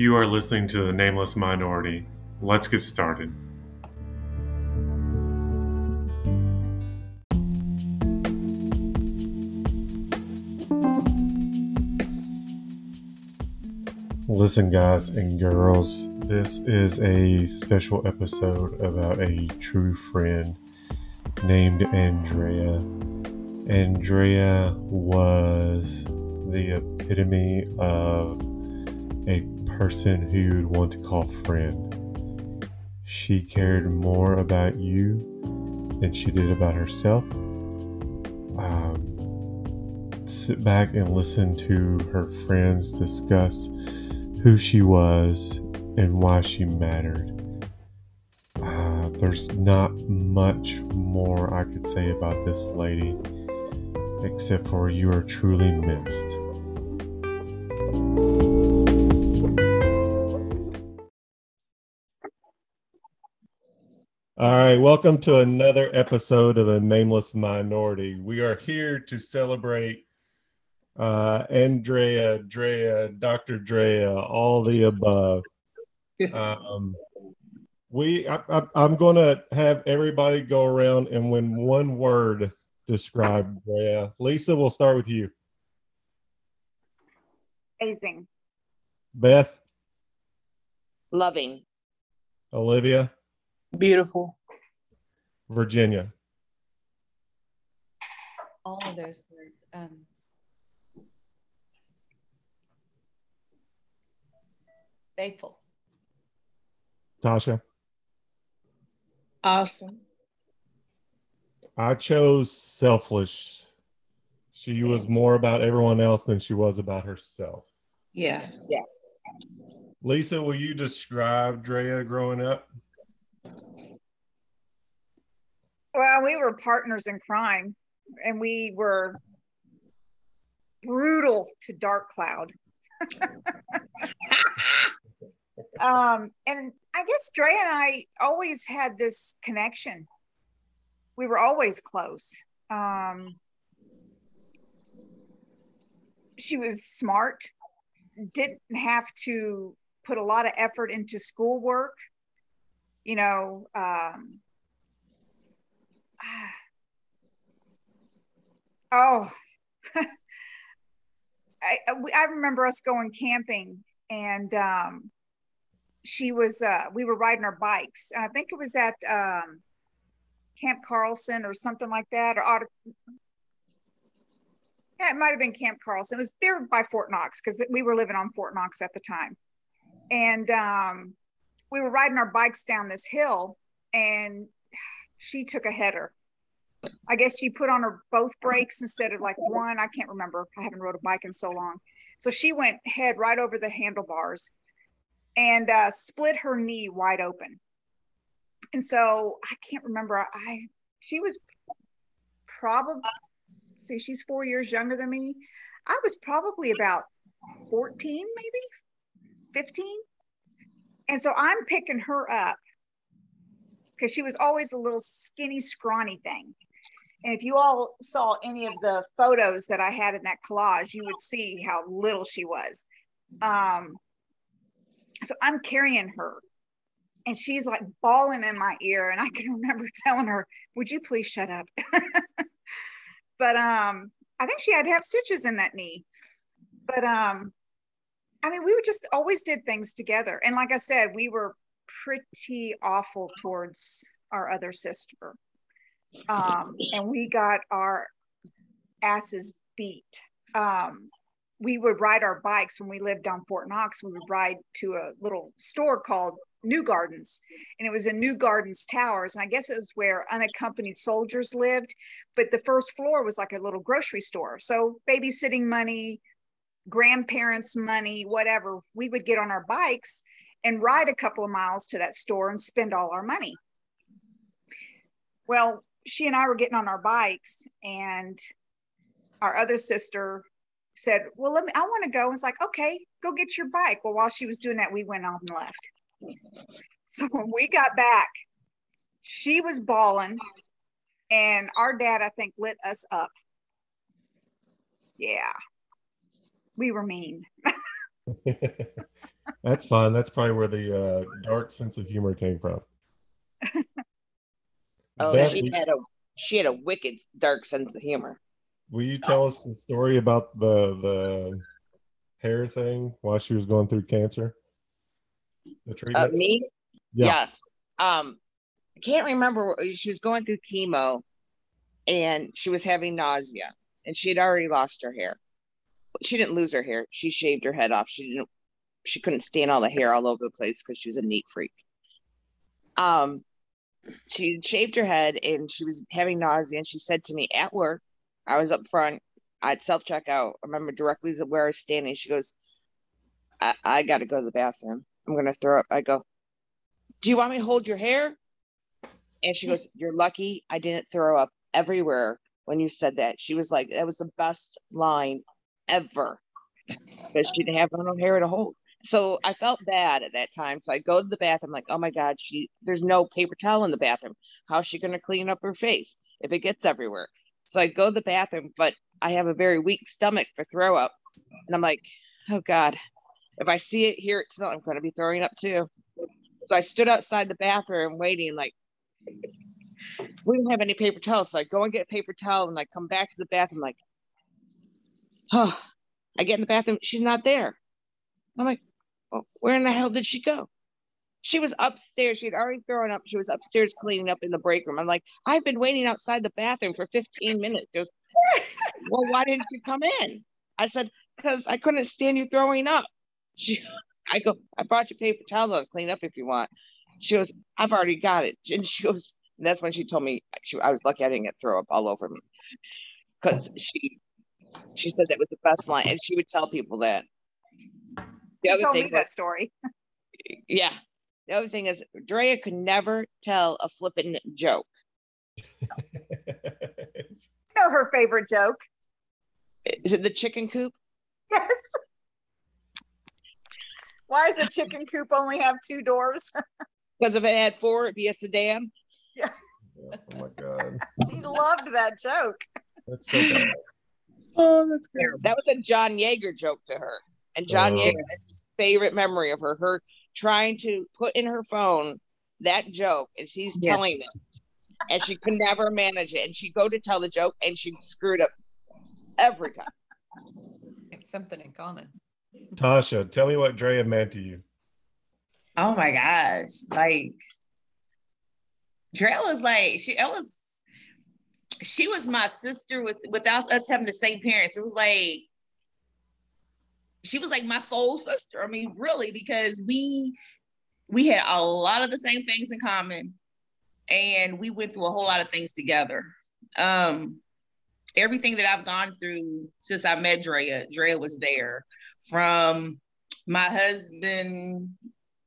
You are listening to The Nameless Minority. Let's get started. Listen, guys and girls, this is a special episode about a true friend named Andrea. Andrea was the epitome of person who you'd want to call friend. She cared more about you than she did about herself. Um, sit back and listen to her friends discuss who she was and why she mattered. Uh, there's not much more I could say about this lady, except for you are truly missed. Right, welcome to another episode of the Nameless Minority. We are here to celebrate uh, Andrea, Drea, Dr. Drea, all the above. Um, we, I, I, I'm going to have everybody go around and when one word describe Drea. Lisa, we'll start with you. Amazing. Beth, Loving. Olivia, Beautiful. Virginia. all of those words. Um, faithful. Tasha. Awesome. I chose selfish. She was more about everyone else than she was about herself. Yeah. Yes. Lisa, will you describe Drea growing up? Well, we were partners in crime and we were brutal to Dark Cloud. um, and I guess Dre and I always had this connection. We were always close. Um, she was smart, didn't have to put a lot of effort into schoolwork. You know, um, oh, I, I remember us going camping and um, she was, uh, we were riding our bikes. And I think it was at um, Camp Carlson or something like that, or Otter- yeah, it might have been Camp Carlson. It was there by Fort Knox because we were living on Fort Knox at the time. And um, we were riding our bikes down this hill and she took a header. I guess she put on her both brakes instead of like one. I can't remember. I haven't rode a bike in so long. So she went head right over the handlebars and uh, split her knee wide open. And so I can't remember. I she was probably see she's four years younger than me. I was probably about 14, maybe 15. And so I'm picking her up because she was always a little skinny, scrawny thing. And if you all saw any of the photos that I had in that collage, you would see how little she was. Um, so I'm carrying her, and she's like bawling in my ear. And I can remember telling her, Would you please shut up? but um, I think she had to have stitches in that knee. But um, I mean, we just always did things together. And like I said, we were pretty awful towards our other sister. Um, and we got our asses beat. Um, we would ride our bikes when we lived on Fort Knox. We would ride to a little store called New Gardens, and it was in New Gardens Towers. And I guess it was where unaccompanied soldiers lived. But the first floor was like a little grocery store. So babysitting money, grandparents' money, whatever, we would get on our bikes and ride a couple of miles to that store and spend all our money. Well, she and I were getting on our bikes, and our other sister said, Well, let me, I want to go. It's like, Okay, go get your bike. Well, while she was doing that, we went on and left. So when we got back, she was bawling, and our dad, I think, lit us up. Yeah, we were mean. That's fine. That's probably where the uh, dark sense of humor came from. Oh, Beth, she had a she had a wicked dark sense of humor. will you tell us the story about the the hair thing while she was going through cancer? The Uh, me, Yeah. yes. Um, I can't remember. She was going through chemo, and she was having nausea, and she had already lost her hair. She didn't lose her hair. She shaved her head off. She didn't. She couldn't stand all the hair all over the place because she was a neat freak. Um, she shaved her head and she was having nausea. And she said to me at work, I was up front at self checkout. I remember directly where I was standing. She goes, I, I got to go to the bathroom. I'm going to throw up. I go, Do you want me to hold your hair? And she goes, You're lucky I didn't throw up everywhere when you said that. She was like, That was the best line ever because she didn't have no hair to hold. So I felt bad at that time. So I go to the bathroom, like, oh my God, she there's no paper towel in the bathroom. How's she gonna clean up her face if it gets everywhere? So I go to the bathroom, but I have a very weak stomach for throw up. And I'm like, oh God, if I see it here, it's not, I'm gonna be throwing up too. So I stood outside the bathroom waiting, like we don't have any paper towels. So I go and get a paper towel and I come back to the bathroom, like, oh, I get in the bathroom, she's not there. I'm like, where in the hell did she go? She was upstairs. She had already thrown up. She was upstairs cleaning up in the break room. I'm like, I've been waiting outside the bathroom for 15 minutes. She goes, well, why didn't you come in? I said, because I couldn't stand you throwing up. She, I go, I brought you paper towel to clean up if you want. She goes, I've already got it. And she goes, and that's when she told me she, I was lucky I didn't get throw up all over me because she she said that was the best line, and she would tell people that. The You other told thing, me was- that story. yeah. The other thing is, Drea could never tell a flippin' joke. You know her favorite joke. Is it the chicken coop? Yes. Why does a chicken coop only have two doors? Because if it had four, it'd be a sedan. Yeah. Oh my god, she loved that joke. that's so bad. Oh, that's great. That was a John Yeager joke to her. And John Oh. Yeager, favorite memory of her, her trying to put in her phone that joke, and she's Yes. telling it. And she could never manage it. And she'd go to tell the joke, and she'd screw it up every time. Have something in common. Tasha, tell me what Drea meant to you. Oh my gosh. Like Drea was like she it was she was my sister with without us having the same parents. It was like she was like my soul sister. I mean, really, because we we had a lot of the same things in common and we went through a whole lot of things together. Um everything that I've gone through since I met Drea, Drea was there. From my husband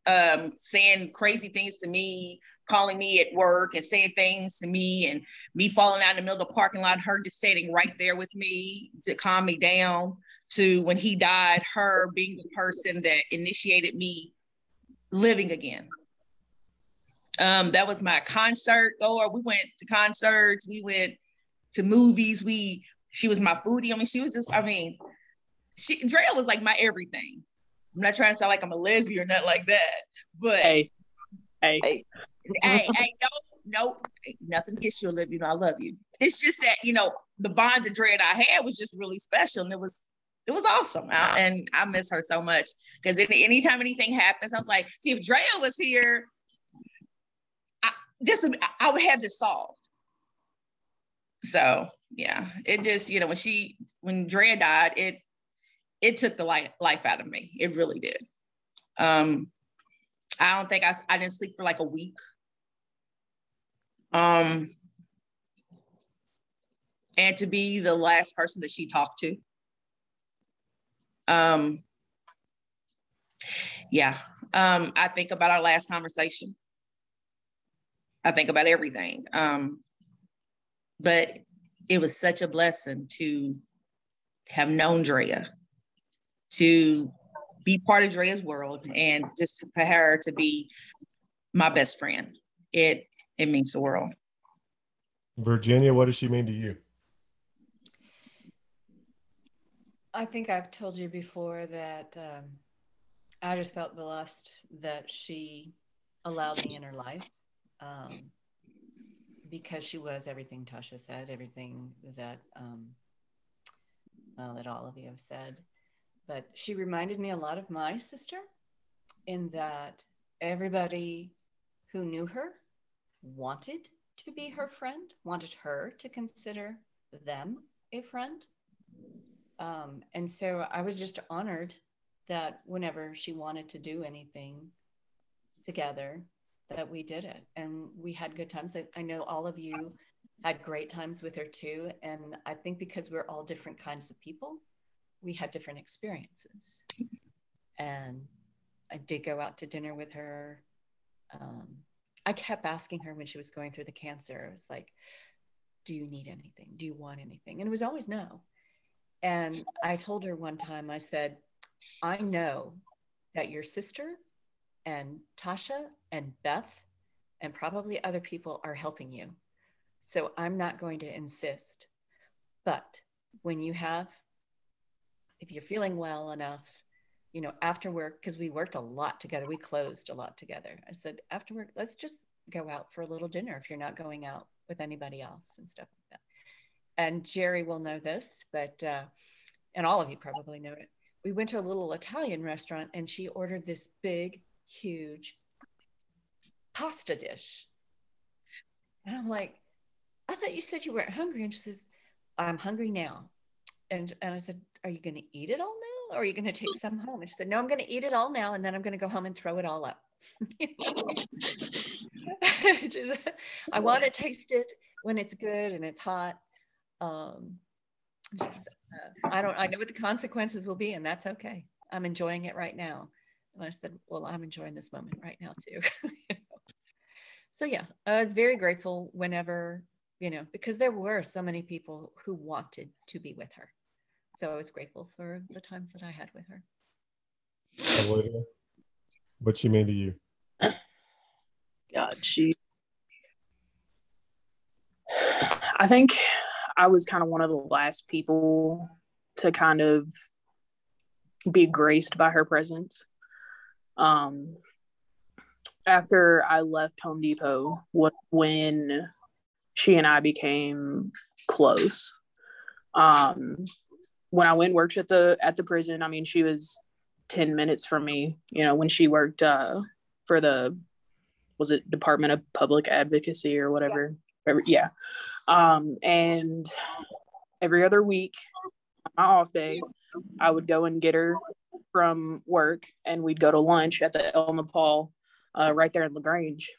um, saying crazy things to me, calling me at work and saying things to me, and me falling out in the middle of the parking lot, her just sitting right there with me to calm me down, to when he died, her being the person that initiated me living again. Um, that was my concert goer. We went to concerts, we went to movies. We she was my foodie. I mean, she was just, I mean, she Drea was like my everything. I'm not trying to sound like I'm a lesbian or nothing like that, but Hey, hey, hey, hey, no, no, nothing gets you, Olivia. You know, I love you. It's just that you know the bond that Drea and I had was just really special, and it was it was awesome. I- and I miss her so much because any, anytime anything happens, I was like, see, if Drea was here, I, this would I would have this solved. So yeah, it just you know when she when Drea died, it it took the life life out of me. It really did. Um, I don't think I, I didn't sleep for like a week. Um, and to be the last person that she talked to. Um, yeah. Um, I think about our last conversation. I think about everything. Um, but it was such a blessing to have known Drea, to be part of Drea's world, and just for her to be my best friend. It it means the world. Virginia, what does she mean to you? I think I've told you before that um, I just felt blessed that she allowed me in her life um, because she was everything Tasha said, everything that um, well, that all of you have said. But she reminded me a lot of my sister in that everybody who knew her wanted to be her friend, wanted her to consider them a friend. Um, and so I was just honored that whenever she wanted to do anything together, that we did it and we had good times. I, I know all of you had great times with her too. And I think because we're all different kinds of people, we had different experiences. And I did go out to dinner with her. Um, I kept asking her when she was going through the cancer, I was like, Do you need anything? Do you want anything? And it was always no. And I told her one time, I said, I know that your sister and Tasha and Beth and probably other people are helping you. So I'm not going to insist. But when you have, if you're feeling well enough, you know, after work, because we worked a lot together, we closed a lot together. I said, after work, let's just go out for a little dinner if you're not going out with anybody else and stuff like that. And Jerry will know this, but, uh, and all of you probably know it. We went to a little Italian restaurant and she ordered this big, huge pasta dish. And I'm like, I thought you said you weren't hungry. And she says, I'm hungry now. And, and I said, Are you going to eat it all now? Or are you going to take some home? And she said, No, I'm going to eat it all now. And then I'm going to go home and throw it all up. I want to taste it when it's good and it's hot. Um, just, uh, I don't, I know what the consequences will be, and that's okay. I'm enjoying it right now. And I said, Well, I'm enjoying this moment right now, too. so, yeah, I was very grateful whenever you know, because there were so many people who wanted to be with her. So I was grateful for the times that I had with her. what she mean to you? God, she. I think I was kind of one of the last people to kind of be graced by her presence. Um, after I left Home Depot, what when she and I became close. Um, when I went and worked at the at the prison, I mean, she was ten minutes from me. You know, when she worked uh, for the was it Department of Public Advocacy or whatever. Yeah. yeah. Um, and every other week, my off day, I would go and get her from work, and we'd go to lunch at the El Nopal, uh, right there in Lagrange.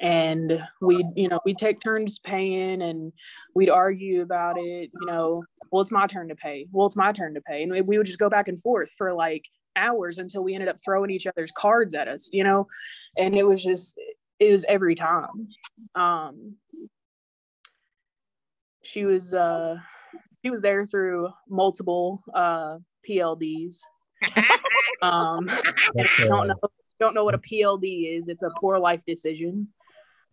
And we'd you know we'd take turns paying and we'd argue about it you know well it's my turn to pay. Well it's my turn to pay. And we would just go back and forth for like hours until we ended up throwing each other's cards at us you know? And it was just it was every time. Um she was uh she was there through multiple uh plds um I don't know don't know what a PLD is, it's a poor life decision.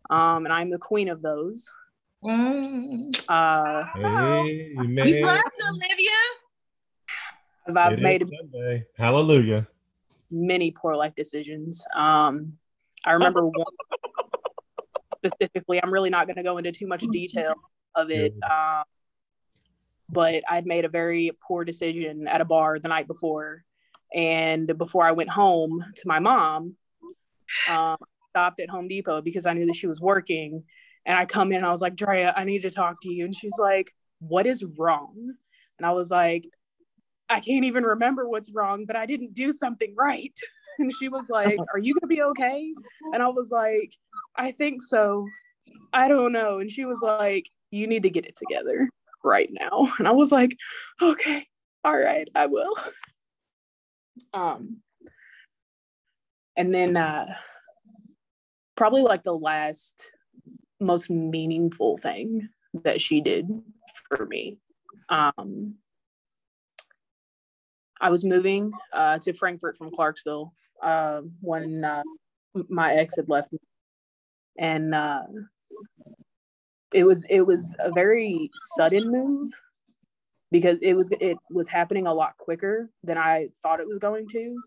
Um, and I'm the queen of those. Mm. Uh, hey, man. You Olivia? I've made Sunday. Hallelujah. Many poor life decisions. Um, I remember one specifically. I'm really not going to go into too much detail of it. Um, but I'd made a very poor decision at a bar the night before and before I went home to my mom, um, stopped at Home Depot because I knew that she was working. And I come in, I was like, Drea, I need to talk to you. And she's like, What is wrong? And I was like, I can't even remember what's wrong, but I didn't do something right. And she was like, Are you gonna be okay? And I was like, I think so. I don't know. And she was like, You need to get it together right now. And I was like, Okay, all right, I will. Um, and then uh, probably like the last most meaningful thing that she did for me. Um, I was moving uh, to Frankfort from Clarksville uh, when uh, my ex had left me, and uh, it was it was a very sudden move because it was it was happening a lot quicker than I thought it was going to.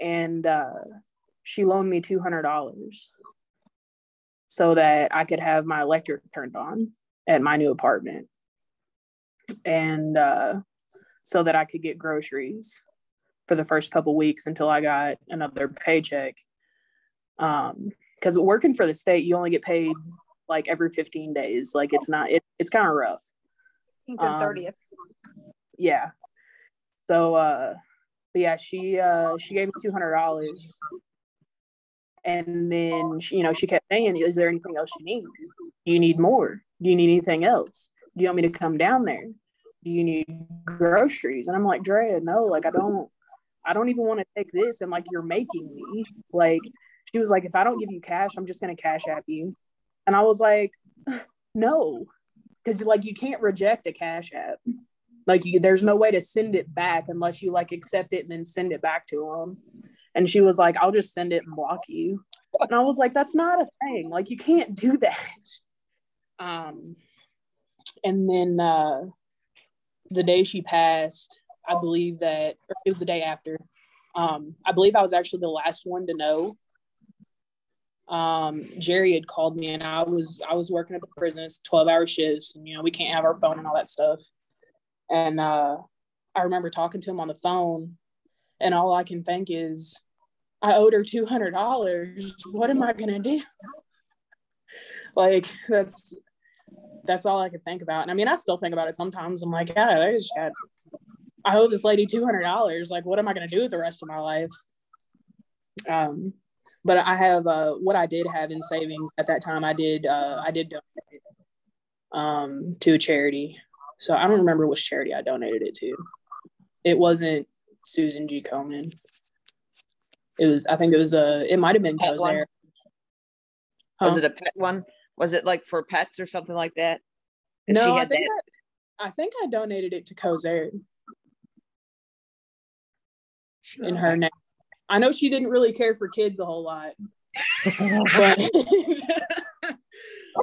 and uh, she loaned me two hundred dollars so that I could have my electric turned on at my new apartment, and uh, so that I could get groceries for the first couple weeks until I got another paycheck. Um, because working for the state, you only get paid like every 15 days. Like it's not, it, it's kind of rough. and 30th. Um, Yeah. So, uh, but yeah, she, uh, she gave me $200 and then, she, you know, she kept saying, is there anything else you need? Do you need more? Do you need anything else? Do you want me to come down there? Do you need groceries? And I'm like, Drea, no, like I don't, I don't even want to take this. And like, you're making me like, she was like, if I don't give you cash, I'm just going to cash app you. And I was like, no, because like you can't reject a cash app. Like you, there's no way to send it back unless you like accept it and then send it back to them. And she was like, I'll just send it and block you. And I was like, that's not a thing. Like you can't do that. Um, and then uh, the day she passed, I believe that it was the day after. Um, I believe I was actually the last one to know um, Jerry had called me and I was I was working at the prison, it's 12 hour shifts, and you know, we can't have our phone and all that stuff. And uh, I remember talking to him on the phone, and all I can think is, I owed her two hundred dollars. What am I gonna do? like that's that's all I could think about. And I mean, I still think about it sometimes. I'm like, yeah, I just got I owe this lady two hundred dollars. Like, what am I gonna do with the rest of my life? Um, but I have uh, what I did have in savings at that time. I did uh, I did donate um, to a charity. So I don't remember which charity I donated it to. It wasn't Susan G. Komen. It was I think it was a it might have been Pet one? Kosair. Was it a pet one? Was it like for pets or something like that? No, she I think that. I, I think I donated it to Kosair She in her name. I know she didn't really care for kids a whole lot, but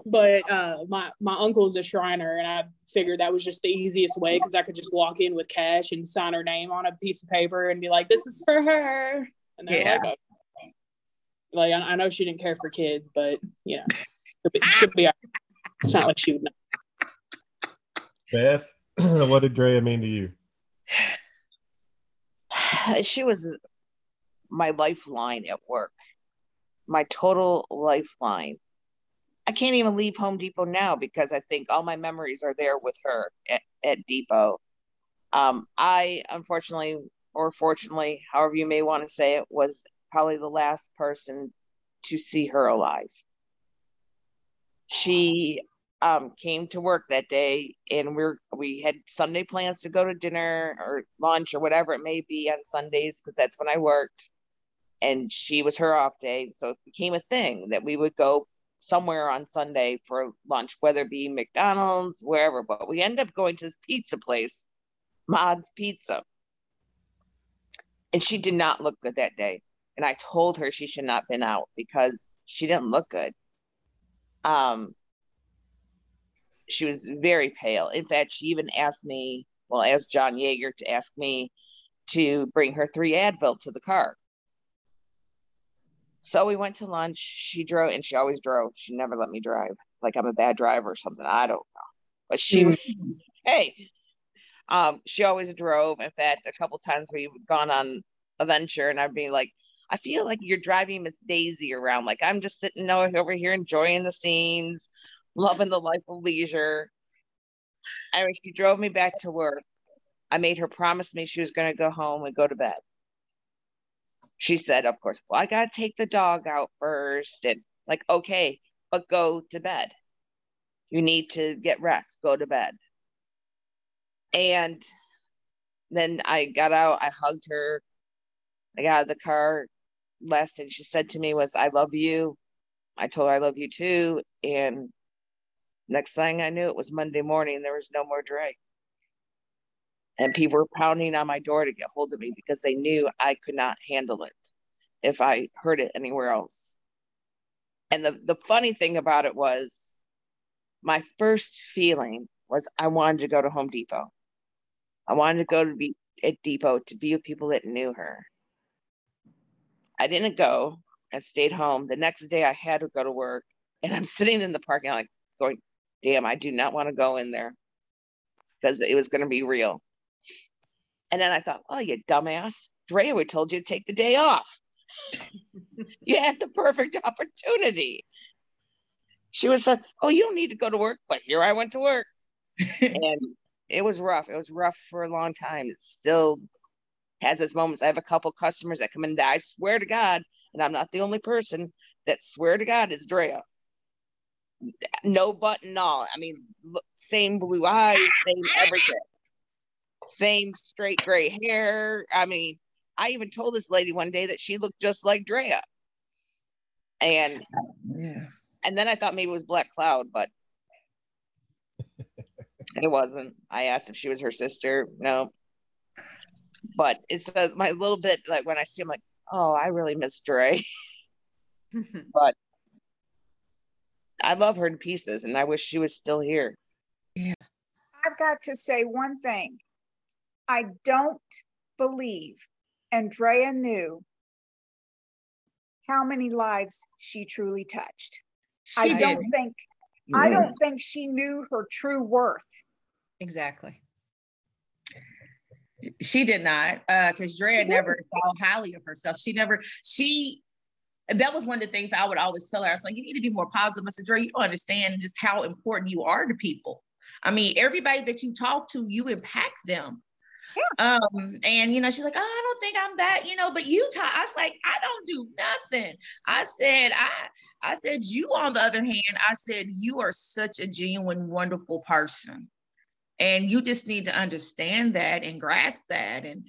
but uh, my my uncle's a Shriner, and I figured that was just the easiest way because I could just walk in with cash and sign her name on a piece of paper and be like, "This is for her." And Yeah. like, "Okay." like I, I know she didn't care for kids, but you know, should be, should be all right. it's not like she would know. Beth, what did Drea mean to you? she was my lifeline at work, my total lifeline. I can't even leave Home Depot now because I think all my memories are there with her at, at Depot. Um, I unfortunately, or fortunately, however you may want to say it, was probably the last person to see her alive. She um, came to work that day, and we're we had Sunday plans to go to dinner or lunch or whatever it may be on Sundays because that's when I worked, and she was her off day, so it became a thing that we would go somewhere on Sunday for lunch, whether it be McDonald's, wherever. But we ended up going to this pizza place, Mod's Pizza, and she did not look good that day. And I told her she should not have been out because she didn't look good. Um, she was very pale. In fact, she even asked me, well, asked John Yeager to ask me to bring her three Advil to the car. So we went to lunch. She drove, and she always drove. She never let me drive. Like I'm a bad driver or something. I don't know. But she, Mm. hey, um, she always drove. In fact, a couple times we've gone on a venture, and I'd be like, I feel like you're driving Miss Daisy around. Like I'm just sitting over here enjoying the scenes, loving the life of leisure. Anyway, she drove me back to work. I made her promise me she was going to go home and go to bed. She said, of course, well, I got to take the dog out first. And like, okay, but go to bed. You need to get rest, go to bed. And then I got out, I hugged her, I got out of the car. Last thing she said to me was, I love you. I told her I love you too. And next thing I knew, it was Monday morning. There was no more Dre. And people were pounding on my door to get hold of me because they knew I could not handle it if I heard it anywhere else. And the, the funny thing about it was my first feeling was I wanted to go to Home Depot. I wanted to go to be at Depot to be with people that knew her. I didn't go. I stayed home. The next day I had to go to work and I'm sitting in the parking lot like going, damn, I do not want to go in there because it was going to be real. And then I thought, oh, you dumbass. Drea would told you to take the day off. you had the perfect opportunity. She was like, oh, you don't need to go to work. But here I went to work. and it was rough. It was rough for a long time. It still has its moments. I have a couple customers that come in that I swear to God, and I'm not the only person that swear to God is Drea. No button, all. I mean, same blue eyes, same everything, same straight gray hair. I mean, I even told this lady one day that she looked just like Drea. And yeah. And then I thought maybe it was Black Cloud, but it wasn't. I asked if she was her sister. No. But it's a, my little bit like when I see him, like, oh, I really miss Dre. but I love her to pieces, and I wish she was still here. Yeah. I've got to say one thing. I don't believe Andrea knew how many lives she truly touched. She I don't did. think I don't think she knew her true worth. Exactly. She did not, because uh, Drea never thought highly of herself. She never, she, that was one of the things I would always tell her. I was like, you need to be more positive. I said, Drea, you don't understand just how important you are to people. I mean, everybody that you talk to, you impact them. Yeah. Um, and you know, she's like, oh, I don't think I'm that, you know, but you talk. I was like, I don't do nothing. I said, I I said, you on the other hand, I said, you are such a genuine, wonderful person. And you just need to understand that and grasp that. And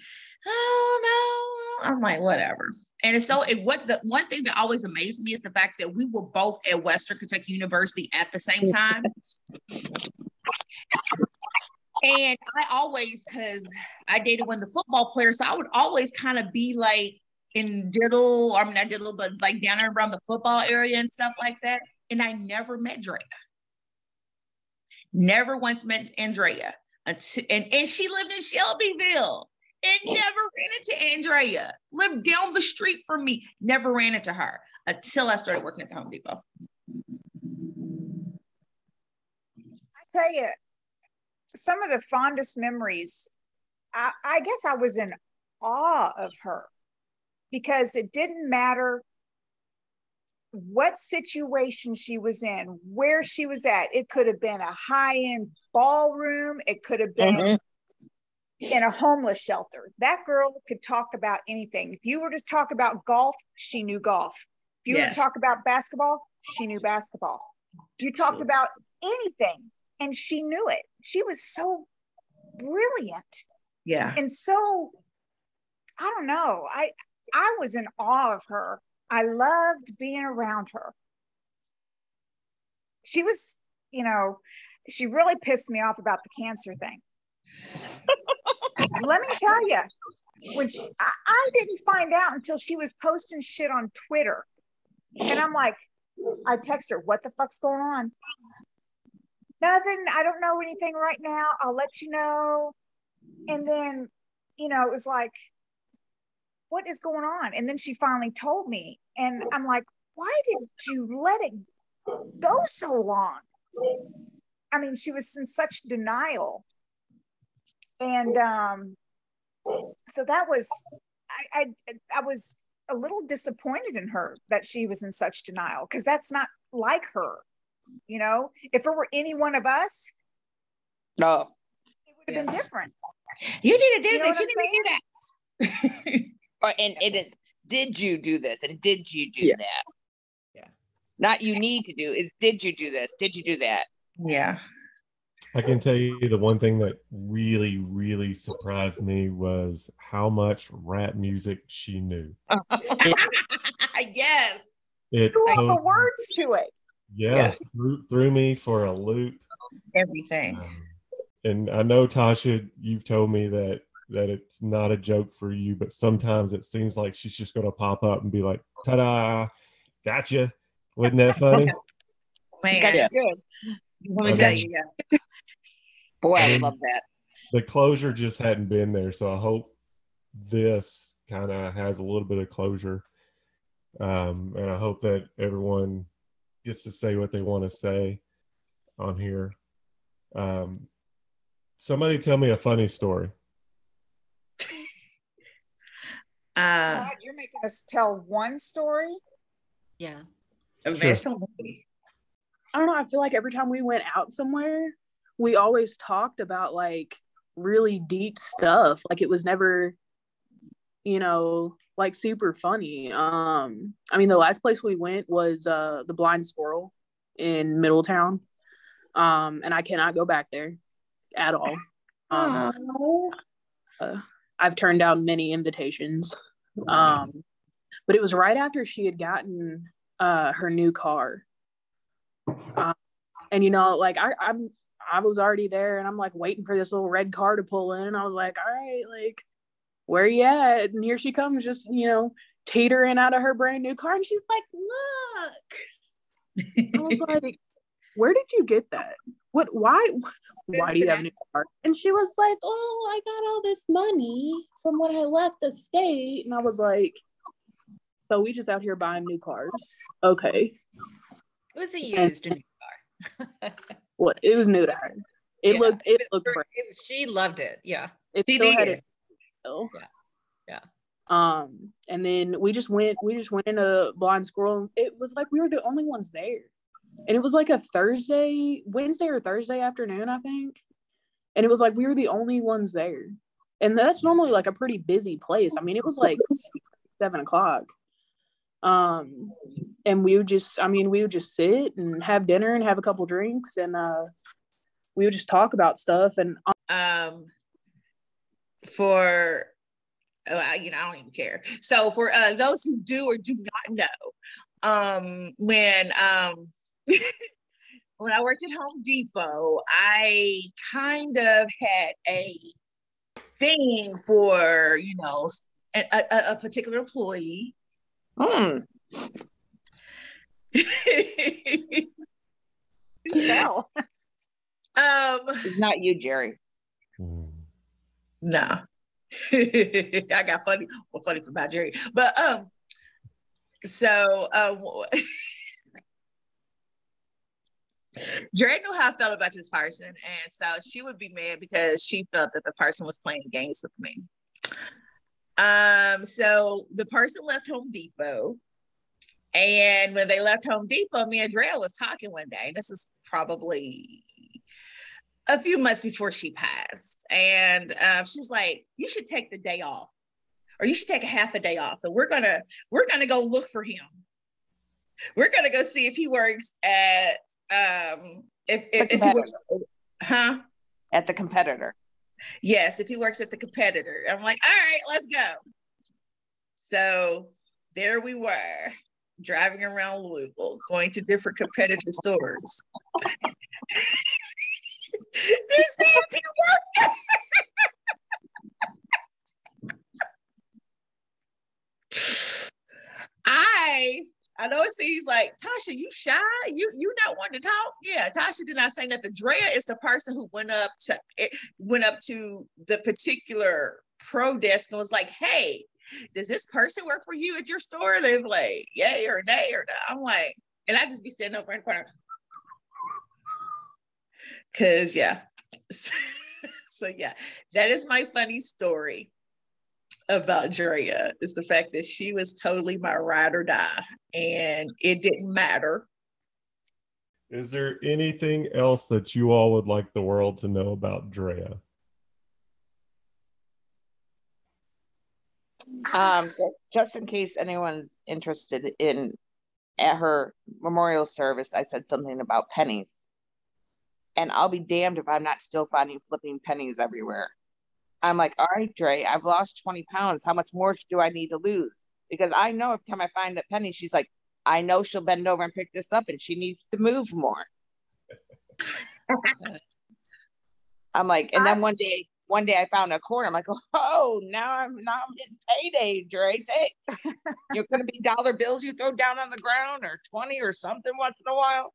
oh no, I'm like, whatever. And so it what the one thing that always amazed me is the fact that we were both at Western Kentucky University at the same time. and I always, because I dated one of the football players, so I would always kind of be like in Diddle, I mean not Diddle, but like down around the football area and stuff like that. And I never met Drea. Never once met Andrea. Until, and, and she lived in Shelbyville and never ran into Andrea. Lived down the street from me. Never ran into her until I started working at the Home Depot. I tell you, some of the fondest memories, I, I guess I was in awe of her because it didn't matter what situation she was in, where she was at. It could have been a high end ballroom, it could have been mm-hmm. in a homeless shelter. That girl could talk about anything. If you were to talk about golf, she knew golf. If you yes. were to talk about basketball, she knew basketball. You talked about anything and she knew it. She was so brilliant. Yeah. And so I don't know. I I was in awe of her. I loved being around her. She was, you know, she really pissed me off about the cancer thing. Let me tell you, when she, I, I didn't find out until she was posting shit on Twitter. And I'm like, I text her, what the fuck's going on? Nothing. I don't know anything right now. I'll let you know. And then, you know, it was like, what is going on? And then she finally told me. And I'm like, why did you let it go so long? I mean, she was in such denial. And um, so that was, I, I, I was a little disappointed in her that she was in such denial because that's not like her. You know, if it were any one of us, no, it would have yeah. been different. You need to do you this. You need to do that. Or and it is did you do this and did you do yeah. that? Yeah. Not you need to do is did you do this? Did you do that? Yeah. I can tell you the one thing that really, really surprised me was how much rap music she knew. yes. It all the words to it. Yes, yes. Threw, threw, me for a loop. Everything. Um, and I know Tasha, you've told me that that it's not a joke for you, but sometimes it seems like she's just going to pop up and be like, "Ta da, gotcha!" Wasn't that funny? Man, yeah. good. Let me tell you, yeah. Boy, I love that. The closure just hadn't been there, so I hope this kind of has a little bit of closure. Um, and I hope that everyone gets to say what they want to say on here. Um, somebody tell me a funny story. Uh, God, you're making us tell one story. Yeah. there's so many. I don't know. I feel like every time we went out somewhere, we always talked about like really deep stuff. Like it was never, you know, like super funny. Um, I mean, the last place we went was uh the Blind Squirrel in Middletown. Um, and I cannot go back there at all. Um, uh, I've turned down many invitations. Um, but it was right after she had gotten uh, her new car. Uh, and you know, like I, I'm, I was already there, and I'm like waiting for this little red car to pull in. and I was like, all right, like, where you at? And here she comes, just you know, teetering out of her brand new car, and she's like, look. I was like, where did you get that? What? Why? Why do you have a new car? And she was like, oh, I got all this money from when I left the state. And I was like, so we just out here buying new cars. Okay. It was a used new car. What? It was new to her. It Yeah, looked. It was looked. very- Brand. it was- she loved it. Yeah. It She still had it. Yeah. Yeah. Um, and then we just went. We just went in a blind squirrel. It was like we were the only ones there, and it was like a Thursday, Wednesday or Thursday afternoon, I think. And it was like we were the only ones there, and that's normally like a pretty busy place. I mean, it was like seven o'clock. Um, and we would just, I mean, we would just sit and have dinner and have a couple drinks, and uh, we would just talk about stuff. And um, for oh, I, you know, I don't even care. So for uh, those who do or do not know, um, when um, when I worked at Home Depot, I kind of had a thing for you know a, a, a particular employee. Hmm. Hell. um, It's not you, Jerry. No. I got funny, well, funny about Jerry. But um, so um Jerry knew how I felt about this person, and so she would be mad because she felt that the person was playing games with me. Um, so the person left Home Depot, and when they left Home Depot, me and Drea was talking one day. This is probably a few months before she passed. And um, she's like, you should take the day off. Or you should take a half a day off. So we're gonna we're gonna go look for him. We're gonna go see if he works at um if if, if he works huh? At the competitor. Yes, if he works at the competitor. I'm like, all right, let's go. So there we were, driving around Louisville, going to different competitor stores. if he worked. I I know it seems like Tasha, you shy? You you not wanting to talk? Yeah, Tasha did not say nothing. Drea is the person who went up to it went up to the particular pro desk and was like, "Hey, does this person work for you at your store?" They're like, "Yay or nay or no." I'm like, and I just be standing over in the corner, cause yeah. so yeah, that is my funny story about Drea is the fact that she was totally my ride or die, and it didn't matter. Is there anything else that you all would like the world to know about Drea? Um, just in case anyone's interested in at her memorial service, I said something about pennies. And I'll be damned if I'm not still finding flipping pennies everywhere. I'm like, all right, Dre, I've lost 20 pounds. How much more do I need to lose? Because I know every time I find that penny, she's like, I know she'll bend over and pick this up and she needs to move more. I'm like, and then one day, one day I found a corner. I'm like, oh, now I'm now I'm getting payday, Dre. Thanks. You're gonna be dollar bills you throw down on the ground or 20 or something once in a while.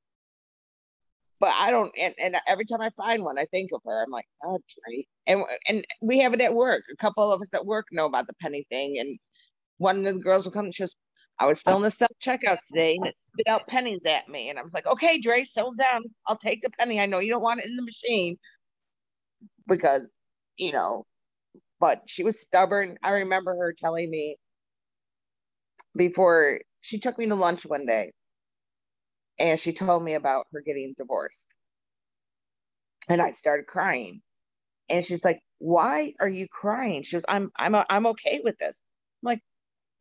But I don't and, and every time I find one, I think of her. I'm like, oh Dre. And and we have it at work. A couple of us at work know about the penny thing. And one of the girls will come and she goes, I was filling the self checkout today and it spit out pennies at me. And I was like, okay, Dre, settle down. I'll take the penny. I know you don't want it in the machine because, you know, but she was stubborn. I remember her telling me before she took me to lunch one day and she told me about her getting divorced. And I started crying. And she's like, "Why are you crying?" She goes, "I'm I'm I'm okay with this." I'm like,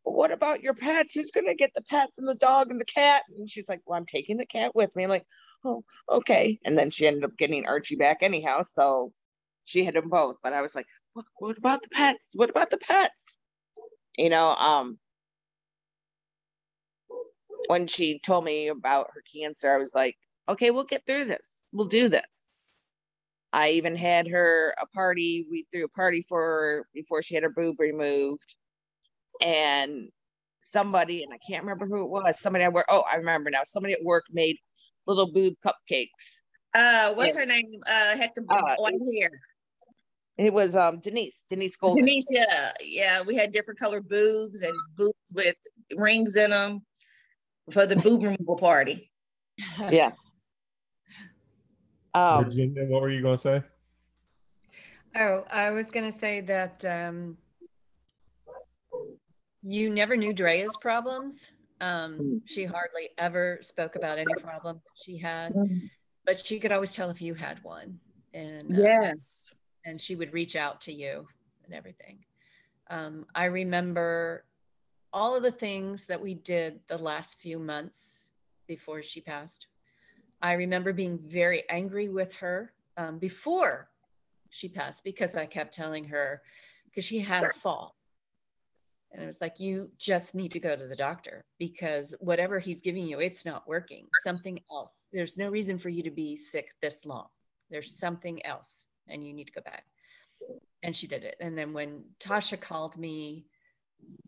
what about your pets? Who's going to get the pets and the dog and the cat? And she's like, well, I'm taking the cat with me. I'm like, oh, okay. And then she ended up getting Archie back anyhow. So she had them both. But I was like, what, what about the pets? What about the pets? You know, um, when she told me about her cancer, I was like, okay, we'll get through this. We'll do this. I even had her a party. We threw a party for her before she had her boob removed and somebody, and I can't remember who it was, somebody I work, oh, I remember now, somebody at work made little boob cupcakes. Uh, what's her name? Uh, had the uh, white hair. It was um Denise, Denise Golden. Denise, yeah, yeah. We had different colored boobs and boobs with rings in them for the boob removal party. Yeah. Um, Virginia, what were you gonna say? Oh, I was gonna say that um, you never knew Drea's problems. Um, she hardly ever spoke about any problem that she had, but she could always tell if you had one. And uh, yes, and she would reach out to you and everything. Um, I remember all of the things that we did the last few months before she passed. I remember being very angry with her um, before she passed because I kept telling her because she had a fall and it was like, you just need to go to the doctor because whatever he's giving you, it's not working. Something else. There's no reason for you to be sick this long. There's something else, and you need to go back. And she did it. And then when Tasha called me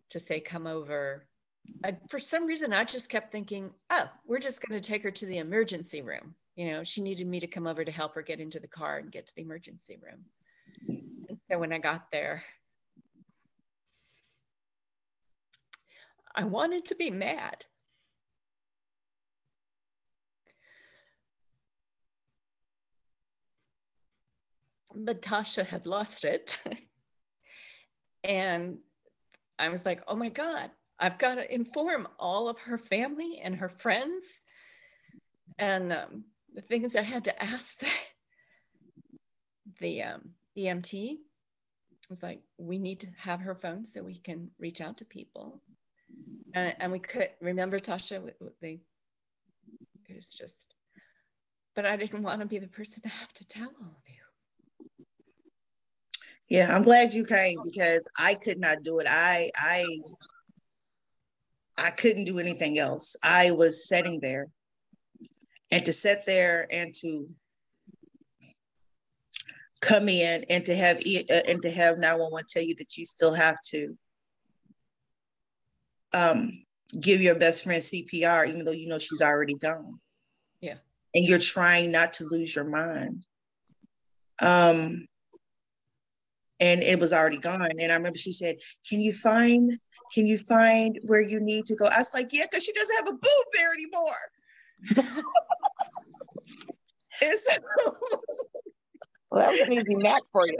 to say, come over, I, for some reason, I just kept thinking, oh, we're just going to take her to the emergency room. You know, she needed me to come over to help her get into the car and get to the emergency room. And so when I got there, I wanted to be mad. But Tasha had lost it. and I was like, oh my God, I've got to inform all of her family and her friends. And um, the things I had to ask the, the um, EMT was like, we need to have her phone so we can reach out to people and, and we could remember Tasha. They it was just, but I didn't want to be the person to have to tell all of you. Yeah, I'm glad you came because I could not do it. I I I couldn't do anything else. I was sitting there, and to sit there and to come in and to have uh, and to have 911 tell you that you still have to um, give your best friend CPR, even though you know she's already gone. Yeah. And you're trying not to lose your mind. Um, and it was already gone. And I remember she said, Can you find, can you find where you need to go? I was like, Yeah, because she doesn't have a boob there anymore. and so well, that was an easy match for you.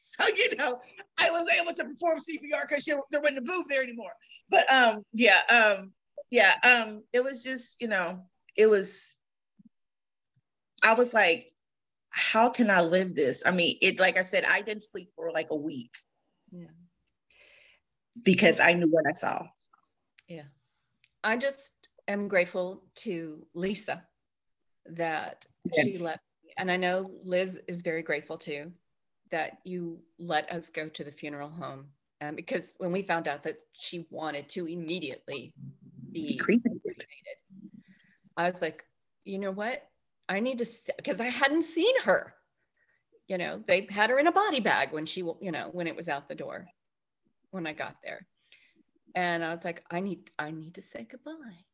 So, you know, I was able to perform CPR because there wasn't a boob there anymore but um yeah um yeah um it was just you know it was i was like how can i live this? I mean it like i said i didn't sleep for like a week. Yeah. Because i knew what i saw. Yeah. I just am grateful to lisa that yes. she let me, and i know liz is very grateful too that you let us go to the funeral home um, because when we found out that she wanted to immediately be cremated, I was like, you know what? I need to, because I hadn't seen her. You know, they had her in a body bag when she, you know, when it was out the door, when I got there. And I was like, I need, I need to say goodbye.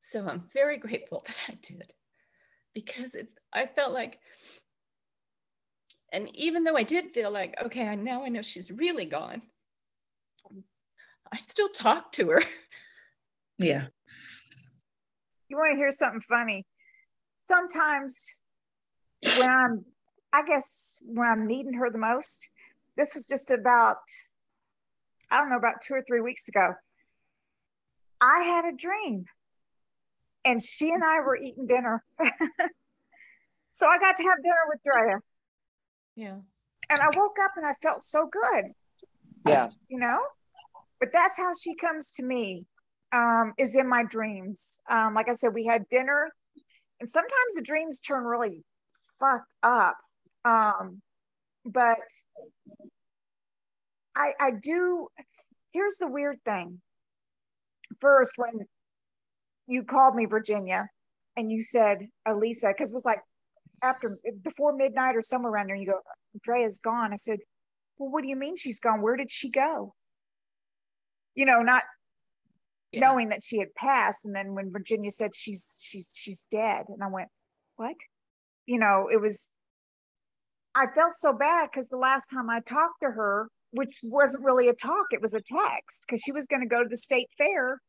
So I'm very grateful that I did because it's, I felt like and even though I did feel like, okay, I now I know she's really gone, I still talk to her. Yeah. You want to hear something funny? Sometimes when I'm, I guess when I'm needing her the most, this was just about, I don't know, about two or three weeks ago. I had a dream and she and I were eating dinner. so I got to have dinner with Drea. Yeah. And I woke up and I felt so good. Yeah. You know? But that's how she comes to me, um, is in my dreams. Um, like I said, we had dinner, and sometimes the dreams turn really fucked up. Um, but I I do here's the weird thing. First, when you called me Virginia and you said Elisa, because it was like after before midnight or somewhere around there, and you go, Drea's gone. I said, Well, what do you mean she's gone? Where did she go? You know, not Yeah. knowing that she had passed. And then when Virginia said she's she's she's dead, and I went, What? You know, it was I felt so bad because the last time I talked to her, which wasn't really a talk, it was a text, because she was going to go to the state fair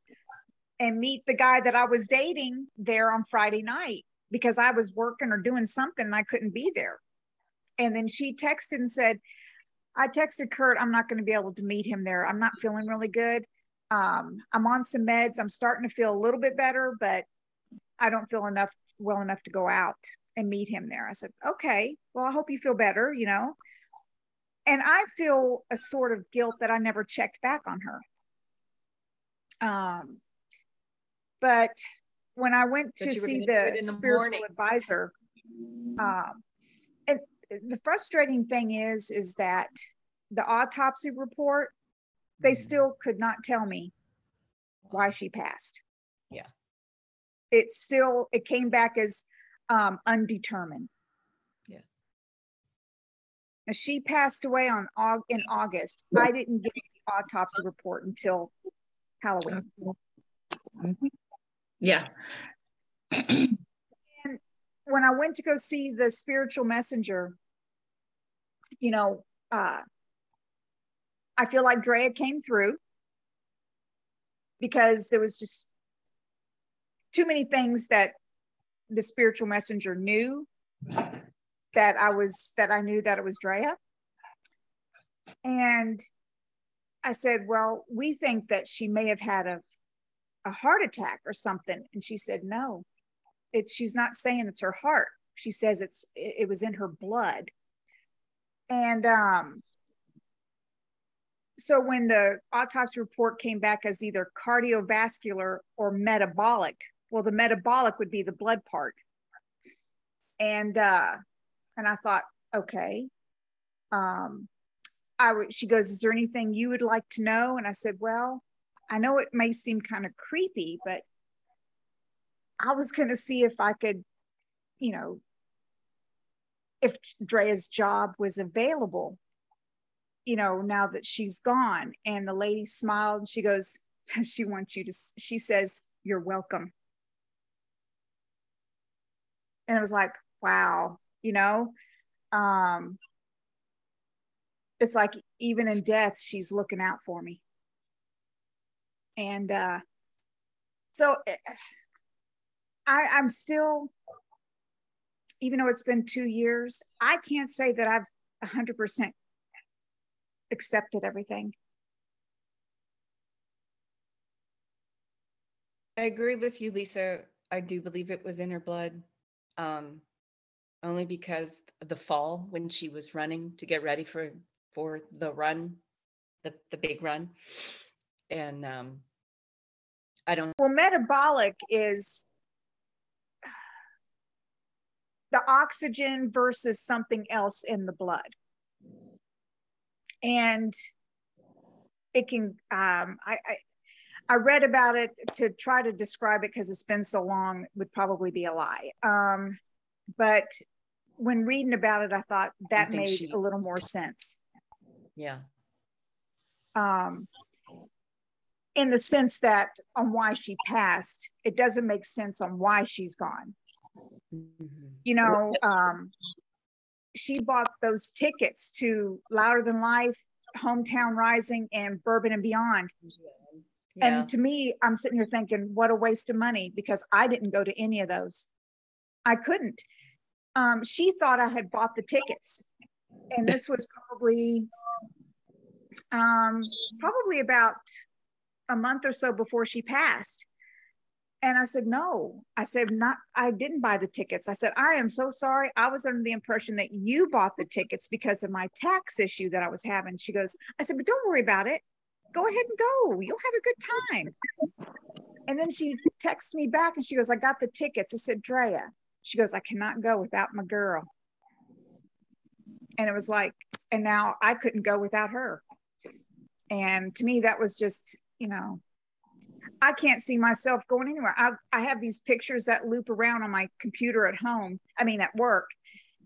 and meet the guy that I was dating there on Friday night because I was working or doing something and I couldn't be there. And then she texted and said, I texted Kurt, I'm not going to be able to meet him there. I'm not feeling really good. Um, I'm on some meds. I'm starting to feel a little bit better, but I don't feel enough well enough to go out and meet him there. I said, okay, well, I hope you feel better, you know. And I feel a sort of guilt that I never checked back on her. Um, but when I went But to see gonna do it the, the spiritual morning. advisor, um, and the frustrating thing is, is that the autopsy report, they still could not tell me why she passed. Yeah. It still, it came back as um, undetermined. Yeah. Now, she passed away on Aug- in August. I didn't get the autopsy report until Halloween. Yeah. when I went to go see the spiritual messenger, you know, uh, I feel like Drea came through because there was just too many things that the spiritual messenger knew that I was that I knew that it was Drea. And I said, Well, we think that she may have had a, a heart attack or something. And she said, No, it's she's not saying it's her heart. She says it's it, it was in her blood. And um so when the autopsy report came back as either cardiovascular or metabolic, well, the metabolic would be the blood part. And uh and I thought, okay. Um I would she goes, Is there anything you would like to know? And I said, Well, I know it may seem kind of creepy, but I was going to see if I could, you know, if Drea's job was available, you know, now that she's gone. And the lady smiled and she goes, she wants you to, she says, you're welcome. And it was like, wow, you know, um, it's like even in death, she's looking out for me. And uh, so eh, I, I'm still, even though it's been two years, I can't say that I've 100% accepted everything. I agree with you, Lisa. I do believe it was in her blood. Um, only because the fall when she was running to get ready for for the run, the the big run. And um I don't Well, metabolic is the oxygen versus something else in the blood. And it can, um, I, I, I read about it to try to describe it because it's been so long would probably be a lie. Um, but when reading about it, I thought that made she- a little more sense. yeah. um, in the sense that on why she passed, it doesn't make sense on why she's gone. Mhm. You know, um, she bought those tickets to Louder Than Life Hometown Rising and Bourbon and Beyond. Yeah. And to me, I'm sitting here thinking, what a waste of money because I didn't go to any of those. I couldn't. Um, she thought I had bought the tickets, and this was probably um, probably about a month or so before she passed. And I said, no. I said, not, I didn't buy the tickets. I said, I am so sorry. I was under the impression that you bought the tickets because of my tax issue that I was having. She goes, I said, but don't worry about it. Go ahead and go. You'll have a good time. And then she texts me back and she goes, I got the tickets. I said, Drea, she goes, I cannot go without my girl. And it was like, and now I couldn't go without her. And to me, that was just, you know, I can't see myself going anywhere. I, I have these pictures that loop around on my computer at home, I mean, at work.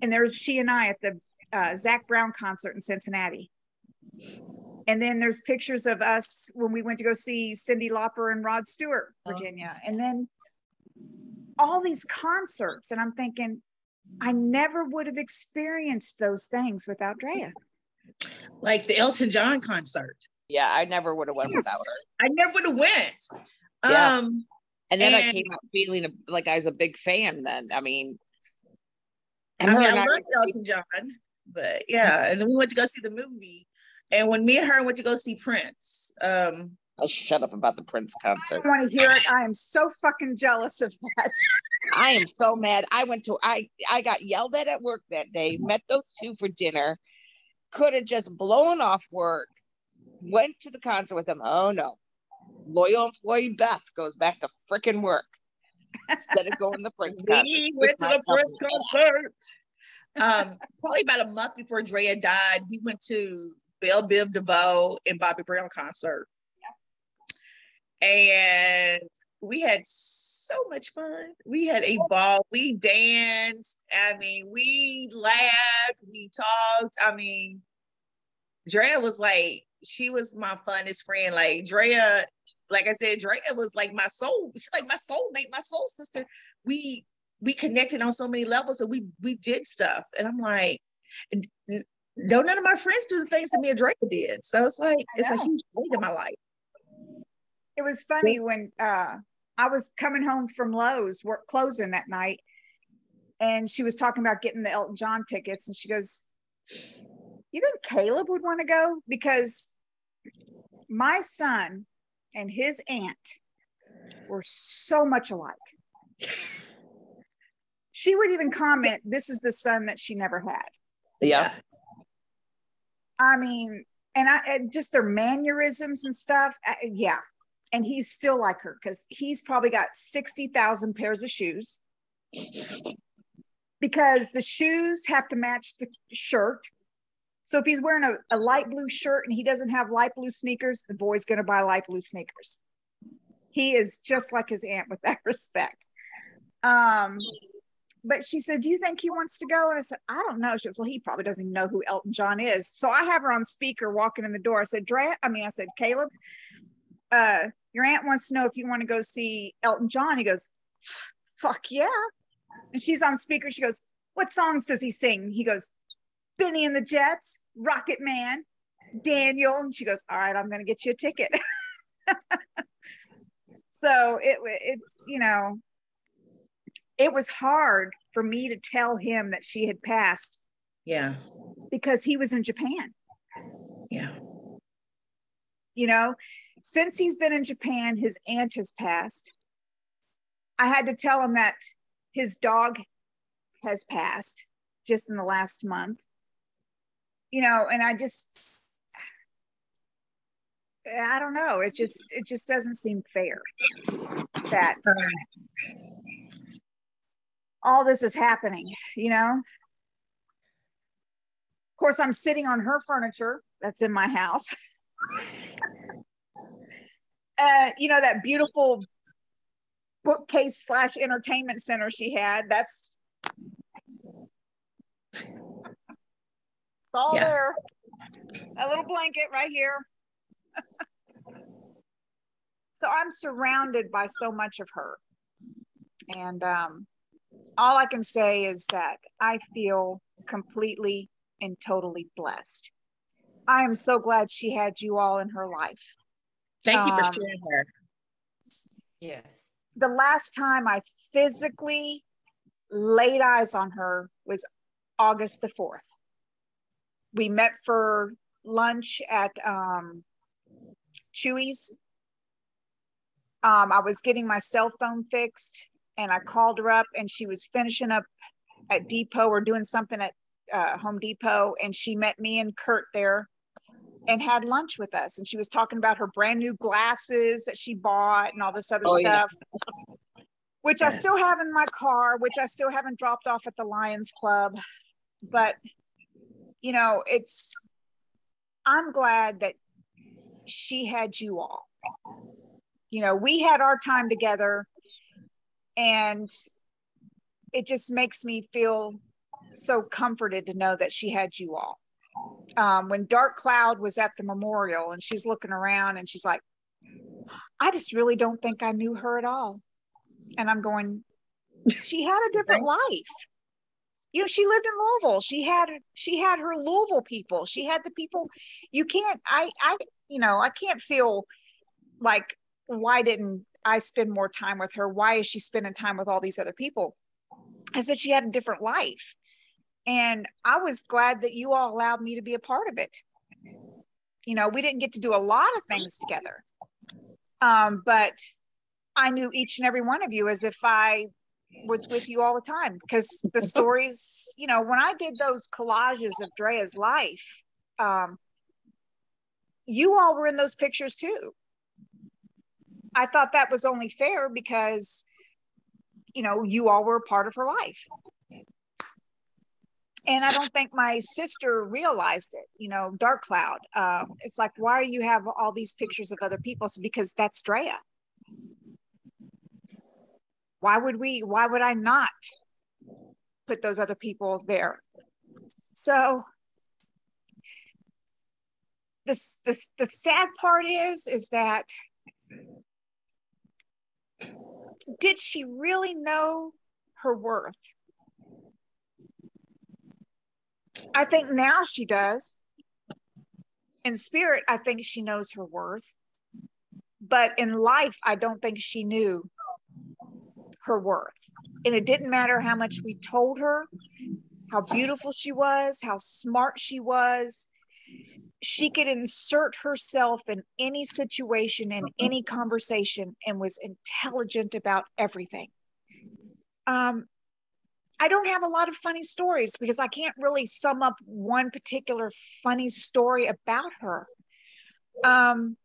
And there's she and I at the uh, Zac Brown concert in Cincinnati. And then there's pictures of us when we went to go see Cyndi Lauper and Rod Stewart, Oh. Virginia. And then all these concerts. And I'm thinking, I never would have experienced those things without Drea. Like the Elton John concert. Yeah, I never would have went Yes. without her. I never would have went. Yeah. Um, And then I came out feeling like I was a big fan. Then I mean, I and mean, I I love Elton John, but yeah. And then we went to go see the movie. And when me and her went to go see Prince, um, Oh, shut up about the Prince concert. don't want to hear it. I am so fucking jealous of that. I am so mad. I went to I I got yelled at at work that day. Met those two for dinner. Could have just blown off work. Went to the concert with him. Oh no, loyal employee Beth goes back to freaking work instead of going to the Prince concert. we went to the Prince concert. Um, probably about a month before Drea died, we went to Bell Biv DeVoe and Bobby Brown concert. Yeah. And we had so much fun. We had a ball. We danced. I mean, we laughed. We talked. I mean, Drea was like, she was my funnest friend. Like Drea, like I said, Drea was like my soul. She's like my soulmate, my soul sister. We we connected on so many levels and we we did stuff. And I'm like, don't none of my friends do the things that me and Drea did. So it's like it's a huge weight in my life. It was funny when uh, I was coming home from Lowe's, work closing that night, and she was talking about getting the Elton John tickets, and she goes, "You think Caleb would want to go because my son and his aunt were so much alike." She would even comment, "This is the son that she never had." Yeah. I mean, and I and just their mannerisms and stuff. uh, yeah. And he's still like her because he's probably got 60,000 pairs of shoes because the shoes have to match the shirt. So if he's wearing a, a light blue shirt and he doesn't have light blue sneakers, the boy's going to buy light blue sneakers. He is just like his aunt with that respect. Um, but she said, Do you think he wants to go? And I said, I don't know. She goes, Well, he probably doesn't even know who Elton John is. So I have her on speaker walking in the door. I said, Drea, I mean, I said, Caleb, uh, your aunt wants to know if you want to go see Elton John. He goes, Fuck yeah. And she's on speaker. She goes, What songs does he sing? He goes, Bennie and the Jets, Rocket Man, Daniel. And she goes, All right, I'm going to get you a ticket. so it it's, you know, it was hard for me to tell him that she had passed Yeah. because he was in Japan. Yeah. You know, since he's been in Japan, his aunt has passed. I had to tell him that his dog has passed just in the last month. You know, and I just I don't know. It just it just doesn't seem fair that all this is happening, you know? Of course, I'm sitting on her furniture that's in my house. uh, you know, that beautiful bookcase slash entertainment center she had. That's it's all Yeah. there. A little blanket right here. so I'm surrounded by so much of her. And um, all I can say is that I feel completely and totally blessed. I am so glad she had you all in her life. Thank you for Um, sharing her. Yes. The last time I physically laid eyes on her was August the 4th. We met for lunch at um, Chuy's. Um, I was getting my cell phone fixed and I called her up and she was finishing up at Depot or doing something at uh, Home Depot. And she met me and Kurt there and had lunch with us. And she was talking about her brand new glasses that she bought and all this other Oh, yeah. stuff, which I still have in my car, which I still haven't dropped off at the Lions Club. But, you know, it's, I'm glad that she had you all. You know, we had our time together and it just makes me feel so comforted to know that she had you all. Um, when Dark Cloud was at the memorial and she's looking around and she's like, I just really don't think I knew her at all. And I'm going, she had a different life. You know, she lived in Louisville. She had she had her Louisville people. She had the people you can't I I you know, I can't feel like why didn't I spend more time with her? Why is she spending time with all these other people? I said she had a different life. And I was glad that you all allowed me to be a part of it. You know, we didn't get to do a lot of things together. Um, but I knew each and every one of you as if I was with you all the time because the stories, you know, when I did those collages of Drea's life, um, you all were in those pictures too. I thought that was only fair because, you know, you all were a part of her life. And I don't think my sister realized it, you know, Dark Cloud. Um, it's like, why do you have all these pictures of other people? Because that's Drea. Why would we, why would I not put those other people there? So this, this, the sad part is, is that did she really know her worth? I think now she does. In spirit, I think she knows her worth. But in life, I don't think she knew her worth. And it didn't matter how much we told her, how beautiful she was, how smart she was. She could insert herself in any situation, in any conversation, and was intelligent about everything. Um, I don't have a lot of funny stories because I can't really sum up one particular funny story about her. Um,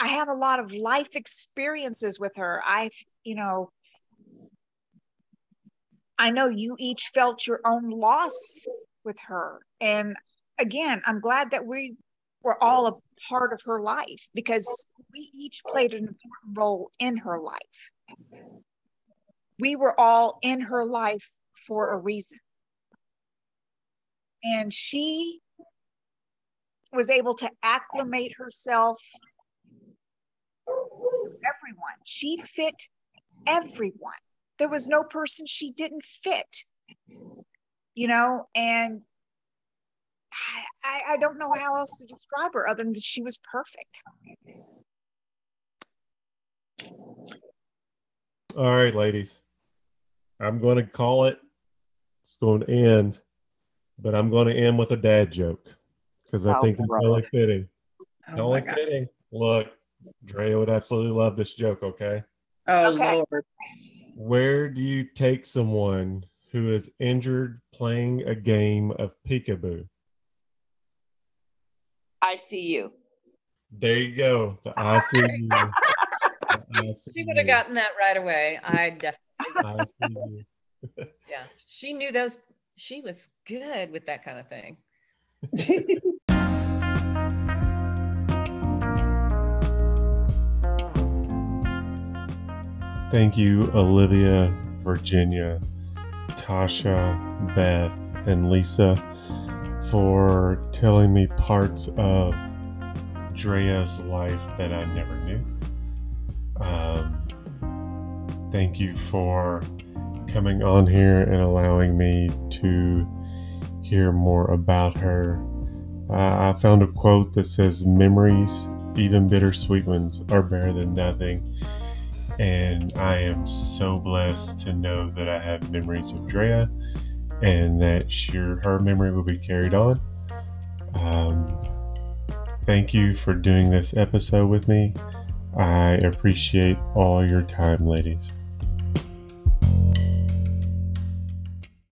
I have a lot of life experiences with her. I've, you know, I know you each felt your own loss with her. And again, I'm glad that we were all a part of her life because we each played an important role in her life. We were all in her life for a reason. And she was able to acclimate herself to everyone. She fit everyone. There was no person she didn't fit, you know, and I, I don't know how else to describe her other than that she was perfect. All right, ladies. I'm going to call it. It's going to end, but I'm going to end with a dad joke because I Oh, think it's brother. only fitting. Oh, only my fitting. Look, Drea would absolutely love this joke. Okay. oh Okay. Lord. Where do you take someone who is injured playing a game of peekaboo? I see you. There you go. The ICU. The She would have gotten that right away. I definitely, ICU. yeah. She knew those. She was good with that kind of thing. Thank you, Olivia, Virginia, Tasha, Beth, and Lisa for telling me parts of Drea's life that I never knew. Um, thank you for coming on here and allowing me to hear more about her. Uh, I found a quote that says, Memories, even bittersweet ones, are better than nothing. And I am so blessed to know that I have memories of Drea and that her memory will be carried on. Um, thank you for doing this episode with me. I appreciate all your time, ladies.